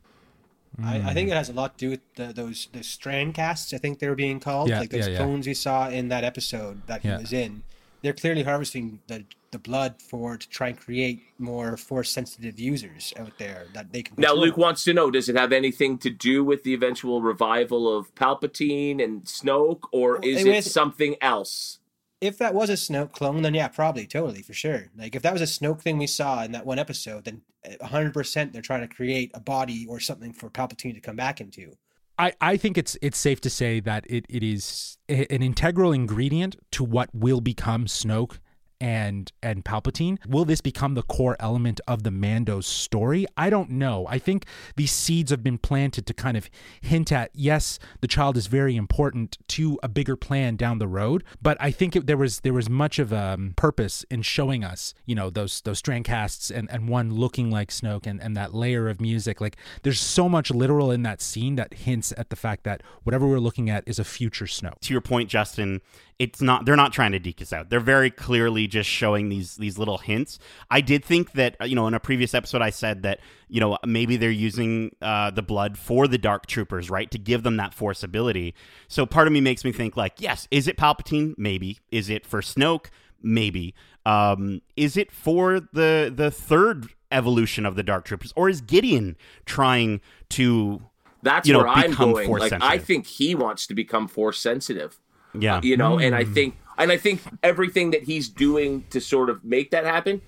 I, I think it has a lot to do with the, those the strand casts. I think they were being called Yeah, like those yeah, yeah. clones we saw in that episode that he Yeah. was in. They're clearly harvesting the the blood for to try and create more force sensitive users out there that they can. Now. Luke wants to know: Does it have anything to do with the eventual revival of Palpatine and Snoke, or is it was- something else? if that was a Snoke clone, then yeah, probably, totally, for sure. Like if that was a Snoke thing we saw in that one episode, then eh, hundred percent they're trying to create a body or something for Palpatine to come back into. I, I think it's it's safe to say that it, it is an integral ingredient to what will become Snoke and and Palpatine. Will this become the core element of the Mando's story? I don't know. I think these seeds have been planted to kind of hint at yes, the child is very important to a bigger plan down the road. But I think it, there was there was much of a um, purpose in showing us, you know, those those strand casts and, and one looking like Snoke and, and that layer of music. Like there's so much literal in that scene that hints at the fact that whatever we're looking at is a future Snoke. to your point, Justin, it's not they're not trying to deke us out. They're very clearly just showing these these little hints. I did think that uh, you know in a previous episode I said that you know maybe they're using uh, the blood for the Dark Troopers, right, to give them that force ability. So part of me makes me think like, yes, is it Palpatine? Maybe. Is it for Snoke? Maybe. Um, is it for the the third evolution of the Dark Troopers, or is Gideon trying to That's You know, where I'm going. Like, I think he wants to become force sensitive. Yeah You know, and Hmm. I think, and I think everything that he's doing to sort of make that happen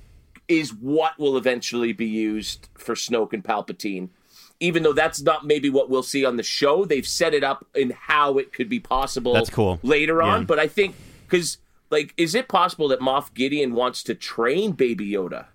is what will eventually be used for Snoke and Palpatine. Even though that's not maybe what we'll see on the show, they've set it up in how it could be possible. That's cool. later on. Yeah. But I think because like, is it possible that Moff Gideon wants to train Baby Yoda?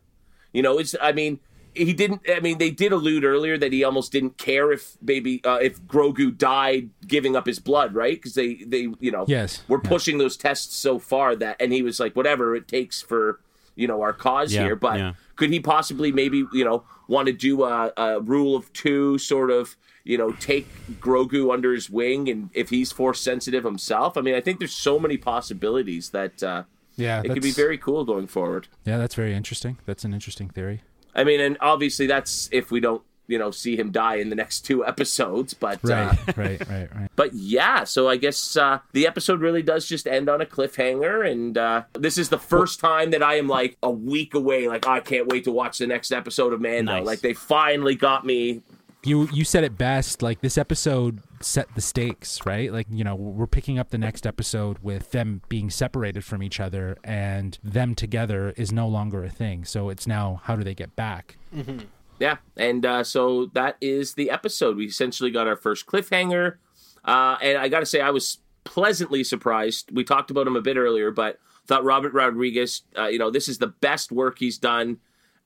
You know, it's. I mean, he didn't. I mean, they did allude earlier that he almost didn't care if baby uh, if Grogu died giving up his blood, right? Because they they you know Yes, we're yeah. pushing those tests so far that, and he was like, whatever it takes for you know our cause Yeah, here. But yeah. could he possibly maybe you know want to do a, a rule of two sort of? You know, take Grogu under his wing, and if he's force sensitive himself, I mean, I think there's so many possibilities that uh, Yeah, it could be very cool going forward. Yeah, that's very interesting. That's an interesting theory. I mean, and obviously that's if we don't, you know, see him die in the next two episodes. But uh, Right, right, right, right. but yeah, so I guess uh, the episode really does just end on a cliffhanger, and uh, this is the first time that I am like a week away. Like I can't wait to watch the next episode of Mando. Nice. Like they finally got me you you said it best. Like this episode set the stakes, right? Like you know we're picking up the next episode with them being separated from each other, and them together is no longer a thing. So it's now how do they get back? Mm-hmm. Yeah, and uh, so that is the episode. We essentially got our first cliffhanger, uh, and I got to say I was pleasantly surprised. We talked about him a bit earlier, but thought Robert Rodriguez, uh, you know, this is the best work he's done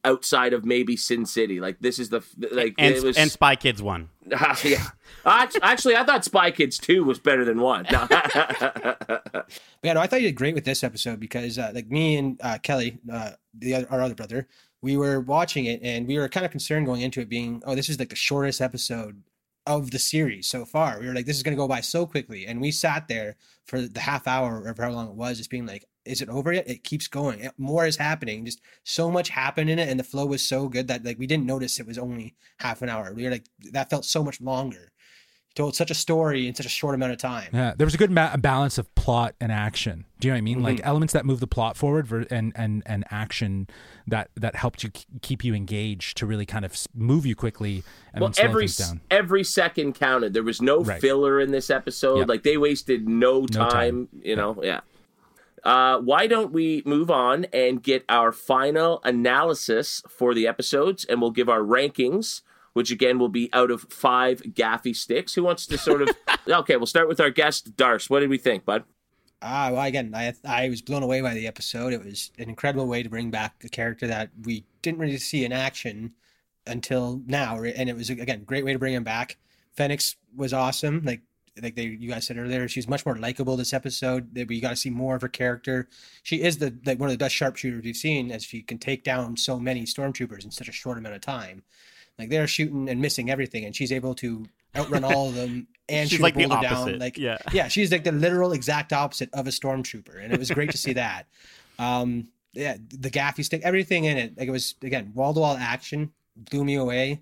outside of maybe Sin City. Like this is the like and, it was and Spy Kids one. Uh, yeah. Actually, I thought Spy Kids two was better than one. No. but yeah, no, I thought you did great with this episode because uh, like me and uh, Kelly, uh, the other, our other brother, we were watching it and we were kind of concerned going into it being, oh, this is like the shortest episode of the series so far. We were like, this is going to go by so quickly. And we sat there for the half hour or how long it was, just being like, is it over yet? It keeps going. More is happening. Just so much happened in it. And the flow was so good that like we didn't notice it was only half an hour. We were like, that felt so much longer. He told such a story in such a short amount of time. Yeah, there was a good ma- balance of plot and action. Do you know what I mean? Mm-hmm. Like elements that move the plot forward ver- and and and action that that helped you k- keep you engaged to really kind of move you quickly. And well, every every second counted. There was no right. filler in this episode. Yep. Like they wasted no time. No time. You know, yeah. Uh, why don't we move on and get our final analysis for the episodes, and we'll give our rankings which again will be out of five gaffi sticks. Who wants to sort of? okay, we'll start with our guest, Darce. What did we think, bud? Ah, well, again, I I was blown away by the episode. It was an incredible way to bring back a character that we didn't really see in action until now, and it was again great way to bring him back. Fennec was awesome. Like like they you guys said earlier, she's much more likable this episode. That we got to see more of her character. She is the like one of the best sharpshooters we've seen, as she can take down so many stormtroopers in such a short amount of time. Like they're shooting and missing everything, and she's able to outrun all of them and she's shoot like boulder down. Like yeah, yeah, she's like the literal exact opposite of a stormtrooper, and it was great to see that. Um, yeah, the gaffi stick, everything in it, like it was again wall to wall action, blew me away.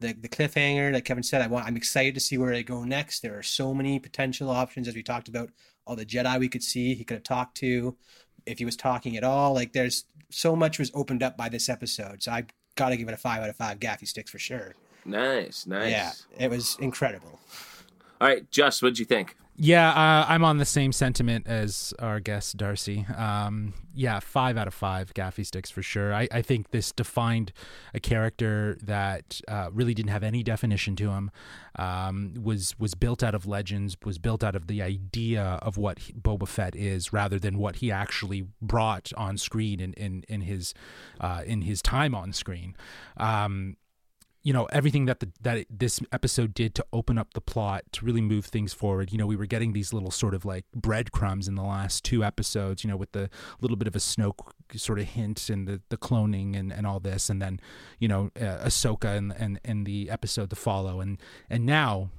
The the cliffhanger, like Kevin said, I want. I'm excited to see where they go next. There are so many potential options, as we talked about. All the Jedi we could see, he could have talked to, if he was talking at all. Like there's so much was opened up by this episode. So I got to give it a five out of five gaffi sticks for sure. Nice, nice. Yeah, it was incredible. All right, Just, what'd you think? Yeah, uh, I'm on the same sentiment as our guest Darcy. Um, yeah, five out of five gaffi sticks for sure. I, I think this defined a character that uh, really didn't have any definition to him. Um, was was built out of legends. Was built out of the idea of what he, Boba Fett is, rather than what he actually brought on screen in in, in his uh, in his time on screen. Um, you know everything that the that this episode did to open up the plot to really move things forward you know we were getting these little sort of like breadcrumbs in the last two episodes you know with the little bit of a Snoke sort of hint and the the cloning and and all this and then you know uh, Ahsoka and and and the episode to follow and and now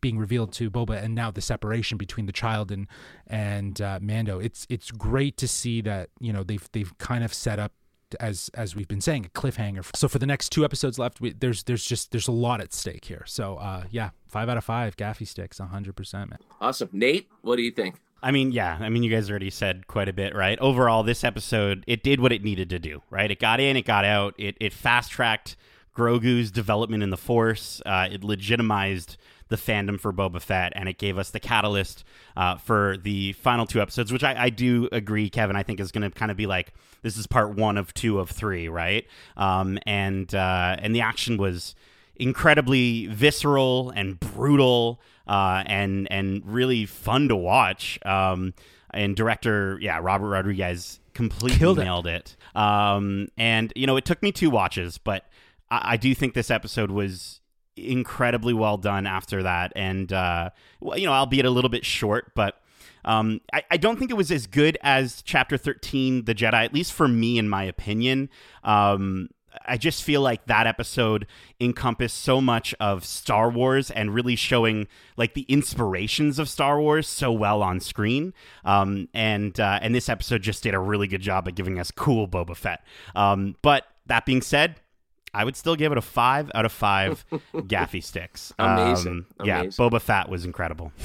being revealed to Boba, and now the separation between the child and and uh, Mando. It's it's great to see that you know they've they've kind of set up as as we've been saying a cliffhanger so for the next two episodes left we, there's there's just there's a lot at stake here so uh yeah five out of five gaffi sticks 100% man awesome nate what do you think I mean, yeah. I mean, you guys already said quite a bit, right? Overall, this episode it did what it needed to do, right? It got in, it got out, it it fast tracked Grogu's development in the Force. Uh, it legitimized the fandom for Boba Fett, and it gave us the catalyst uh, for the final two episodes, which I, I do agree, Kevin. I think is going to kind of be like this is part one of two of three, right? Um, and uh, and the action was incredibly visceral and brutal, uh, and and really fun to watch. Um, and director, yeah, Robert Rodriguez completely Killed nailed it. it. Um, and you know, it took me two watches, but I, I do think this episode was incredibly well done after that. And, uh, well, you know, albeit a little bit short, but um, I, I, don't think it was as good as Chapter 13, The Jedi, at least for me, in my opinion. Um, I just feel like that episode encompassed so much of Star Wars and really showing like the inspirations of Star Wars so well on screen. Um, and uh, and this episode just did a really good job at giving us cool Boba Fett. Um, but that being said, I would still give it a five out of five gaffi sticks. Amazing. Um, yeah, Amazing. Boba Fat was incredible.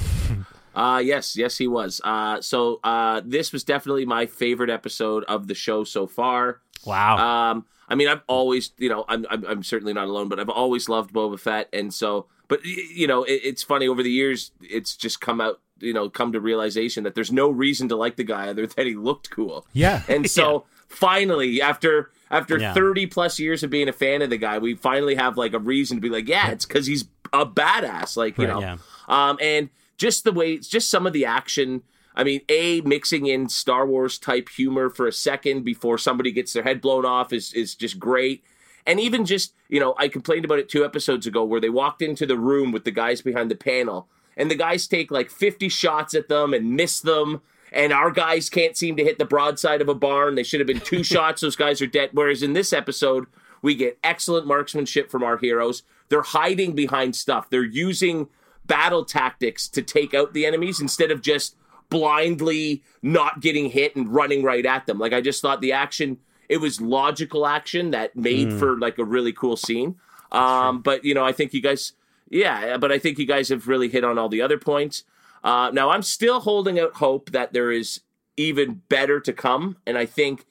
Uh yes, yes he was. Uh so uh this was definitely my favorite episode of the show so far. Wow. Um, I mean, I've always, you know, I'm, I'm, I'm certainly not alone, but I've always loved Boba Fett, and so, but you know, it, it's funny over the years, it's just come out, you know, come to realization that there's no reason to like the guy other than he looked cool. Yeah. And so finally, after after Yeah. 30 plus years of being a fan of the guy, we finally have like a reason to be like, yeah, it's because he's a badass. Like, you Right. know, Yeah. um, and just the way, just some of the action. I mean, a mixing in Star Wars type humor for a second before somebody gets their head blown off is is just great. And even just, you know, I complained about it two episodes ago where they walked into the room with the guys behind the panel and the guys take like 50 shots at them and miss them. And our guys can't seem to hit the broadside of a barn. They should have been two shots. Those guys are dead. Whereas in this episode, we get excellent marksmanship from our heroes. They're hiding behind stuff. They're using battle tactics to take out the enemies instead of just blindly not getting hit and running right at them. Like I just thought the action it was logical action that made for like a really cool scene. Um, but you know, I think you guys, yeah, but I think you guys have really hit on all the other points. Uh, now I'm still holding out hope that there is even better to come, and I think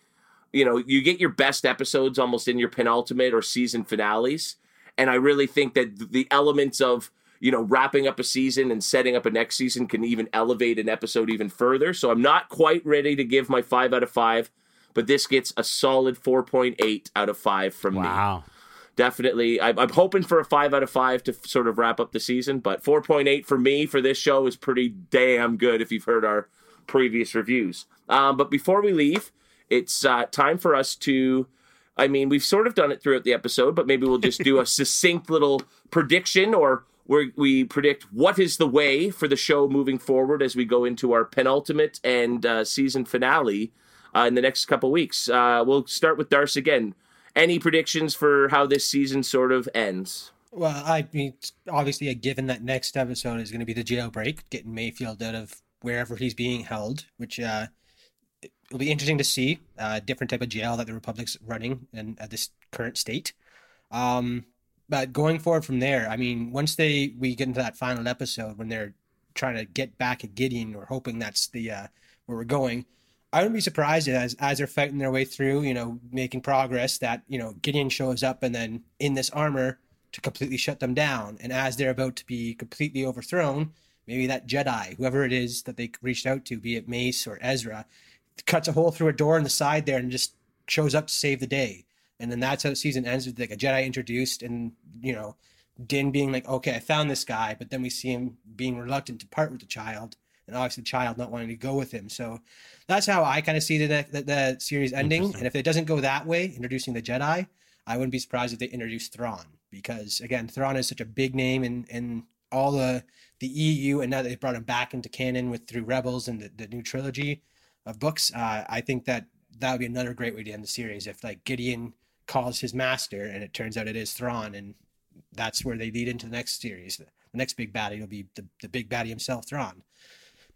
you know you get your best episodes almost in your penultimate or season finales, and I really think that the elements of you know wrapping up a season and setting up a next season can even elevate an episode even further. So I'm not quite ready to give my five out of five, but this gets a solid 4.8 out of five from me Wow. Definitely I, i'm hoping for a five out of five to sort of wrap up the season but 4.8 for me for this show is pretty damn good if you've heard our previous reviews um, but before we leave it's uh, time for us to i mean we've sort of done it throughout the episode but maybe we'll just do a succinct little prediction or where we predict what is the way for the show moving forward as we go into our penultimate and uh, season finale uh, in the next couple weeks. Uh, we'll start with Darce again. Any predictions for how this season sort of ends? Well, I mean, obviously, a given that next episode is going to be the jailbreak, getting Mayfield out of wherever he's being held, which uh, it'll be interesting to see. Uh, different type of jail that the Republic's running in at this current state. Um, but going forward from there, I mean, once they we get into that final episode when they're trying to get back at Gideon, we're hoping that's the uh, where we're going. I wouldn't be surprised as as they're fighting their way through, you know, making progress that you know Gideon shows up and then in this armor to completely shut them down. And as they're about to be completely overthrown, maybe that Jedi, whoever it is that they reached out to, be it Mace or Ezra, cuts a hole through a door in the side there and just shows up to save the day. And then that's how the season ends with like a Jedi introduced and you know Din being like, okay, I found this guy, but then we see him being reluctant to part with the child, and obviously the child not wanting to go with him. So that's how I kind of see the, the the series ending. And if it doesn't go that way, introducing the Jedi, I wouldn't be surprised if they introduce Thrawn because again, Thrawn is such a big name in in all the the EU, and now they brought him back into canon with through Rebels and the, the new trilogy of books. Uh, I think that that would be another great way to end the series if like Gideon calls his master, and it turns out it is Thrawn, and that's where they lead into the next series. The next big baddie will be the, the big baddie himself, Thrawn.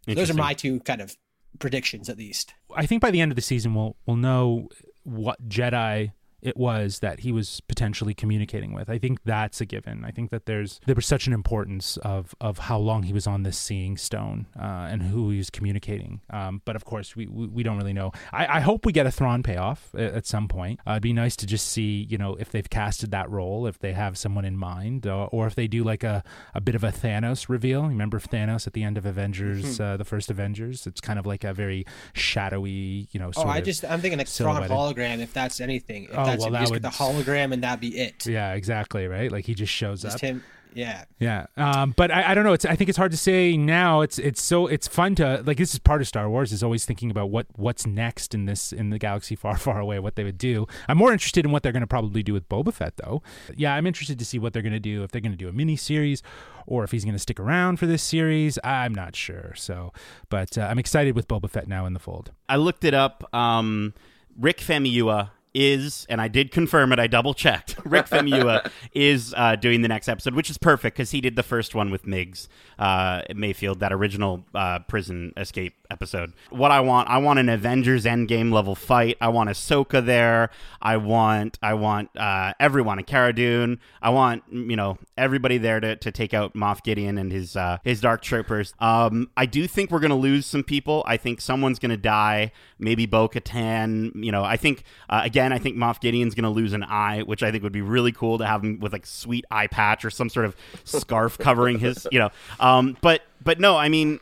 Those are my two kind of predictions, at least. I think by the end of the season we'll we'll know what Jedi it was that he was potentially communicating with. I think that's a given. I think that there's there was such an importance of of how long he was on this seeing stone uh, and who he was communicating. Um, but of course, we, we we don't really know. I, I hope we get a Thrawn payoff at, at some point. Uh, it'd be nice to just see you know if they've casted that role, if they have someone in mind, or, or if they do like a a bit of a Thanos reveal. Remember Thanos at the end of Avengers, uh, the first Avengers? It's kind of like a very shadowy, you know. Oh, I just I'm thinking like Thrawn hologram, if that's anything. If Oh, that's well, him, that just would- get the hologram and that'd be it. Yeah, exactly. Right. Like he just shows Just up. him. Yeah. Yeah. Um, but I, I don't know. It's I think it's hard to say now. It's it's so it's fun to like this is part of Star Wars is always thinking about what what's next in this in the galaxy far far away. What they would do. I'm more interested in what they're going to probably do with Boba Fett though. Yeah, I'm interested to see what they're going to do if they're going to do a mini series or if he's going to stick around for this series. I'm not sure. So, but uh, I'm excited with Boba Fett now in the fold. I looked it up. Um, Rick Famuyiwa is, and I did confirm it. I double checked. Rick Famuyiwa is uh, doing the next episode, which is perfect because he did the first one with Migs uh, Mayfield, that original uh, prison escape episode. What I want, I want an Avengers Endgame level fight. I want Ahsoka there. I want, I want uh, everyone, a Cara Dune. I want, you know, everybody there to, to take out Moff Gideon and his uh, his Dark Troopers. Um, I do think we're gonna lose some people. I think someone's gonna die. Maybe Bo Katan. You know, I think uh, again again, I think Moff Gideon's going to lose an eye, which I think would be really cool to have him with like sweet eye patch or some sort of scarf covering his, you know. Um, but but no, I mean,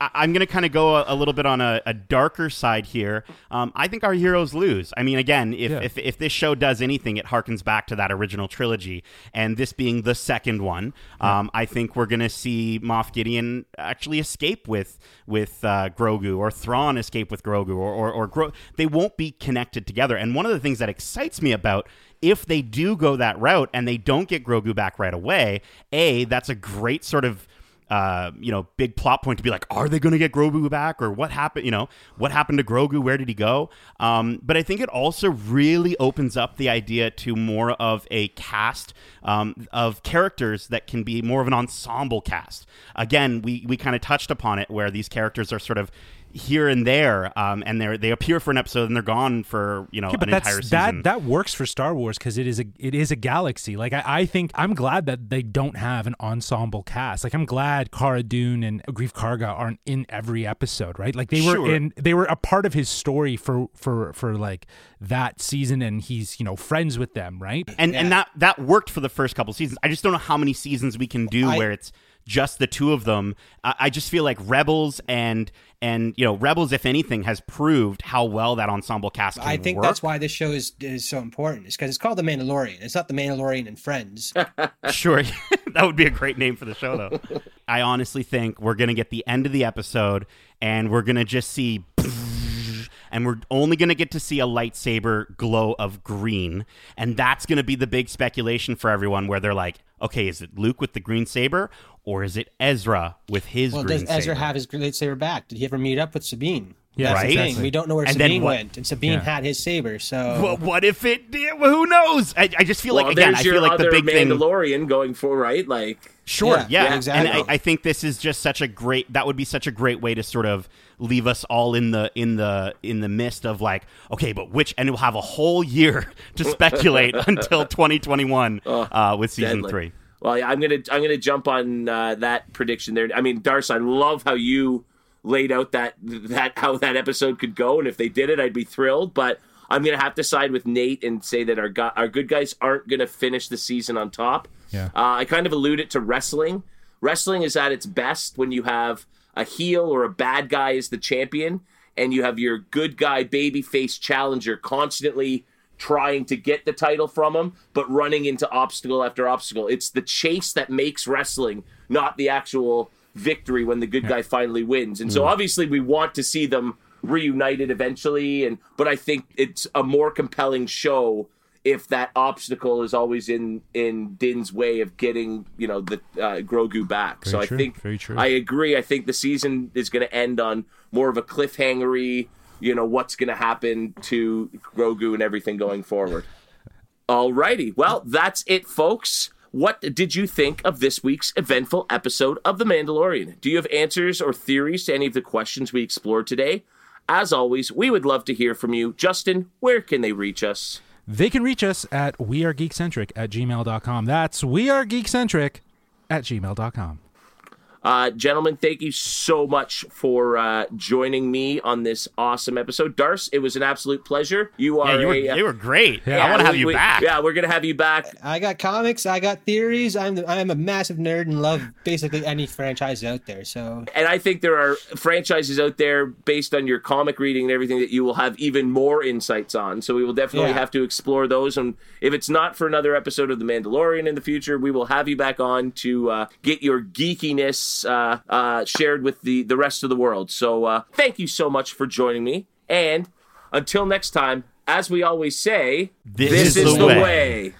I- am going to kind of go a, a, little bit on a, a darker side here. Um, I think our heroes lose. I mean, again, if, yeah. if, if, this show does anything, it harkens back to that original trilogy, and this being the second one, yeah. um, I think we're going to see Moff Gideon actually escape with with uh, Grogu, or Thrawn escape with Grogu, or or, or Gro- they won't be connected together. And one of the things that excites me about if they do go that route and they don't get Grogu back right away, a that's a great sort of uh, you know, big plot point to be like, are they going to get Grogu back, or what happened? You know, what happened to Grogu? Where did he go? Um, but I think it also really opens up the idea to more of a cast um, of characters that can be more of an ensemble cast. Again, we we kind of touched upon it where these characters are sort of here and there, um, and they they appear for an episode and they're gone for you know yeah, an entire season. That that works for Star Wars because it is a it is a galaxy. Like I, I think I'm glad that they don't have an ensemble cast. Like I'm glad Cara Dune and Greef Karga aren't in every episode, right? Like they were sure. in they were a part of his story for for for like that season, and he's you know friends with them, right? And yeah. and that that worked for the first couple seasons. I just don't know how many seasons we can do I, where it's just the two of them. I just feel like Rebels and and you know Rebels, if anything, has proved how well that ensemble cast. I think work. that's why this show is is so important. It's because it's called The Mandalorian. It's not The Mandalorian and Friends. sure, that would be a great name for the show, though. I honestly think we're gonna get the end of the episode and we're gonna just see and we're only going to get to see a lightsaber glow of green. And that's going to be the big speculation for everyone where they're like, okay, is it Luke with the green saber or is it Ezra with his well, green does Ezra saber? have his lightsaber back? Did he ever meet up with Sabine? Yeah, That's right. Exactly. We don't know where and Sabine went, and Sabine yeah. had his saber. So, well, what if it did? Who knows? I, I just feel well, like again, I feel like the big Mandalorian thing... going for right, like sure, yeah, yeah. yeah exactly. And I, I, think this is just such a great. That would be such a great way to sort of leave us all in the in the in the mist of like, okay, but which? And we'll have a whole year to speculate until 2021 uh, with season deadly. three. Well, I'm gonna I'm gonna jump on uh, that prediction there. I mean, Darce, I love how you laid out that that how that episode could go, and if they did it, I'd be thrilled. But I'm gonna have to side with Nate and say that our go- our good guys aren't gonna finish the season on top. Yeah. Uh, I kind of alluded to wrestling. Wrestling is at its best when you have a heel or a bad guy as the champion, and you have your good guy babyface challenger constantly trying to get the title from him, but running into obstacle after obstacle. It's the chase that makes wrestling, not the actual victory when the good yeah. guy finally wins. And so mm. obviously we want to see them reunited eventually and but I think it's a more compelling show if that obstacle is always in in Din's way of getting you know the uh, Grogu back. Very so true. I think. I agree. I think the season is going to end on more of a cliffhangery you know what's going to happen to Grogu and everything going forward. Alrighty, well that's it, folks. What did you think of this week's eventful episode of The Mandalorian? Do you have answers or theories to any of the questions we explored today? As always, we would love to hear from you. Justin, where can they reach us? They can reach us at wearegeekcentric at gmail.com. That's wearegeekcentric at gmail.com. Uh, gentlemen, thank you so much for uh, joining me on this awesome episode. Darce, it was an absolute pleasure. You are yeah, you, were, a, uh, you were great. Yeah, I want to have you we, back. Yeah, we're gonna have you back. I got comics. I got theories. I'm I'm a massive nerd and love basically any franchise out there. So, and I think there are franchises out there based on your comic reading and everything that you will have even more insights on. So we will definitely yeah. have to explore those. And if it's not for another episode of The Mandalorian in the future, we will have you back on to uh, get your geekiness. Uh, uh uh, shared with the, the rest of the world. So uh, thank you so much for joining me. And until next time, as we always say, this, this is, is, the way. way.